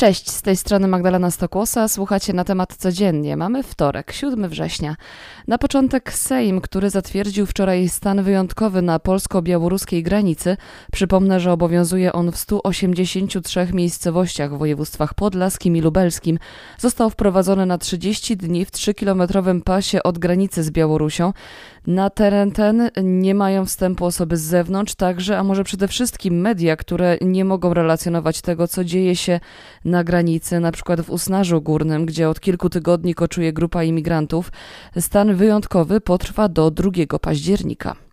Cześć, z tej strony Magdalena Stokłosa. Słuchacie na temat codziennie. Mamy wtorek, 7 września. Na początek Sejm, który zatwierdził wczoraj stan wyjątkowy na polsko-białoruskiej granicy. Przypomnę, że obowiązuje on w 183 miejscowościach w województwach podlaskim i lubelskim. Został wprowadzony na 30 dni w 3-kilometrowym pasie od granicy z Białorusią. Na teren ten nie mają wstępu osoby z zewnątrz, także, a może przede wszystkim media, które nie mogą relacjonować tego, co dzieje się na granicy, na przykład w Usnarzu Górnym, gdzie od kilku tygodni koczuje grupa imigrantów. Stan wyjątkowy potrwa do 2 października.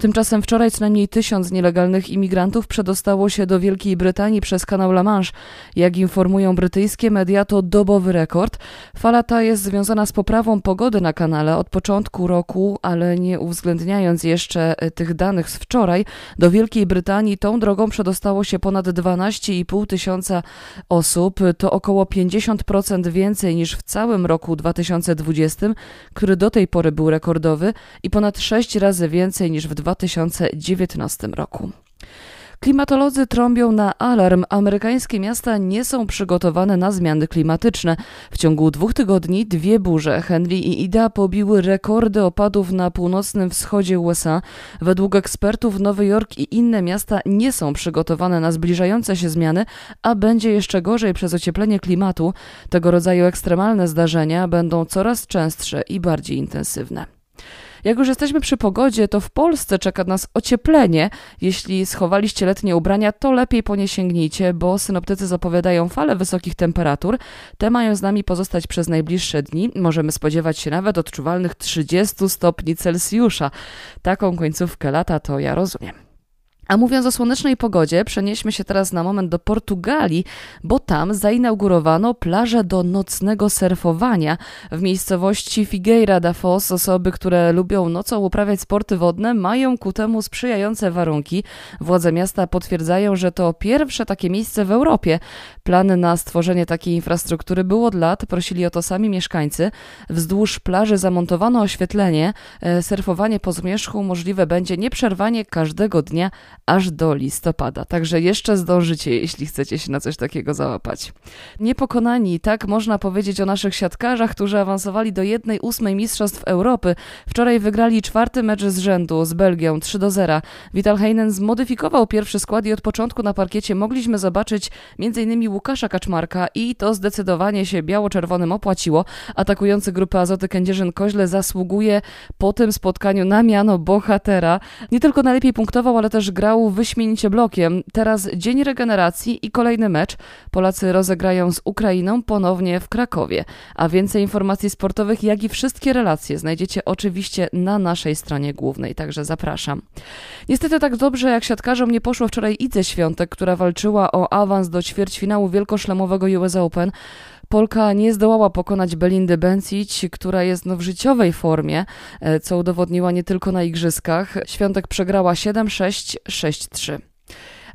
Tymczasem wczoraj co najmniej tysiąc nielegalnych imigrantów przedostało się do Wielkiej Brytanii przez kanał La Manche. Jak informują brytyjskie media, to dobowy rekord. Fala ta jest związana z poprawą pogody na kanale od początku roku, ale nie uwzględniając jeszcze e, tych danych z wczoraj, do Wielkiej Brytanii tą drogą przedostało się ponad 12,5 tysiąca osób. To około 50% więcej niż w całym roku 2020, który do tej pory był rekordowy i ponad 6 razy więcej niż w 2020. 2019 roku. Klimatolodzy trąbią na alarm. Amerykańskie miasta nie są przygotowane na zmiany klimatyczne. W ciągu dwóch tygodni dwie burze, Henry i Ida, pobiły rekordy opadów na północnym wschodzie USA. Według ekspertów Nowy Jork i inne miasta nie są przygotowane na zbliżające się zmiany, a będzie jeszcze gorzej przez ocieplenie klimatu. Tego rodzaju ekstremalne zdarzenia będą coraz częstsze i bardziej intensywne. Jak już jesteśmy przy pogodzie, to w Polsce czeka nas ocieplenie. Jeśli schowaliście letnie ubrania, to lepiej po nie sięgnijcie, bo synoptycy zapowiadają falę wysokich temperatur. Te mają z nami pozostać przez najbliższe dni. Możemy spodziewać się nawet odczuwalnych 30 stopni Celsjusza. Taką końcówkę lata to ja rozumiem. A mówiąc o słonecznej pogodzie, przenieśmy się teraz na moment do Portugalii, bo tam zainaugurowano plażę do nocnego surfowania. W miejscowości Figueira da Foz osoby, które lubią nocą uprawiać sporty wodne, mają ku temu sprzyjające warunki. Władze miasta potwierdzają, że to pierwsze takie miejsce w Europie. Plany na stworzenie takiej infrastruktury było od lat, prosili o to sami mieszkańcy. Wzdłuż plaży zamontowano oświetlenie. E, surfowanie po zmierzchu możliwe będzie nieprzerwanie każdego dnia aż do listopada. Także jeszcze zdążycie, jeśli chcecie się na coś takiego załapać. Niepokonani, tak można powiedzieć o naszych siatkarzach, którzy awansowali do jednej ósmej Mistrzostw Europy. Wczoraj wygrali czwarty mecz z rzędu z Belgią 3 do 0. Vital Heinen zmodyfikował pierwszy skład i od początku na parkiecie mogliśmy zobaczyć m.in. Łukasza Kaczmarka i to zdecydowanie się biało-czerwonym opłaciło. Atakujący grupę Azoty Kędzierzyn-Koźle zasługuje po tym spotkaniu na miano bohatera. Nie tylko najlepiej punktował, ale też grał grał wyśmienicie blokiem. Teraz dzień regeneracji i kolejny mecz. Polacy rozegrają z Ukrainą ponownie w Krakowie. A więcej informacji sportowych, jak i wszystkie relacje znajdziecie oczywiście na naszej stronie głównej, także zapraszam. Niestety tak dobrze jak siatkarzom nie poszło wczoraj Idze Świątek, która walczyła o awans do ćwierćfinału wielkoszlemowego US Open. Polka nie zdołała pokonać Belindy Bencic, która jest no w życiowej formie, e, co udowodniła nie tylko na igrzyskach. Świątek przegrała 7-6, 6-3.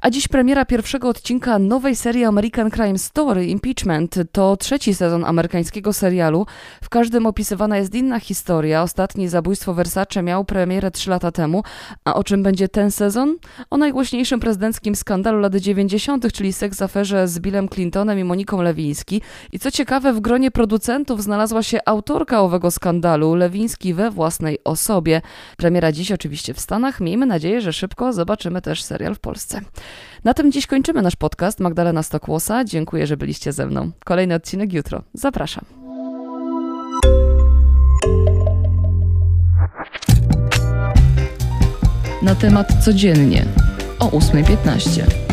A dziś premiera pierwszego odcinka nowej serii American Crime Story Impeachment. To trzeci sezon amerykańskiego serialu. W każdym opisywana jest inna historia. Ostatni zabójstwo Versace miał premierę trzy lata temu. A o czym będzie ten sezon? O najgłośniejszym prezydenckim skandalu lat 90., czyli seks aferze z Billem Clintonem i Moniką Lewiński. I co ciekawe, w gronie producentów znalazła się autorka owego skandalu, Lewiński we własnej osobie. Premiera dziś oczywiście w Stanach. Miejmy nadzieję, że szybko zobaczymy też serial w Polsce. Na tym dziś kończymy nasz podcast. Magdalena Stokłosa, dziękuję, że byliście ze mną. Kolejny odcinek jutro. Zapraszam. Na temat codziennie o 8.15.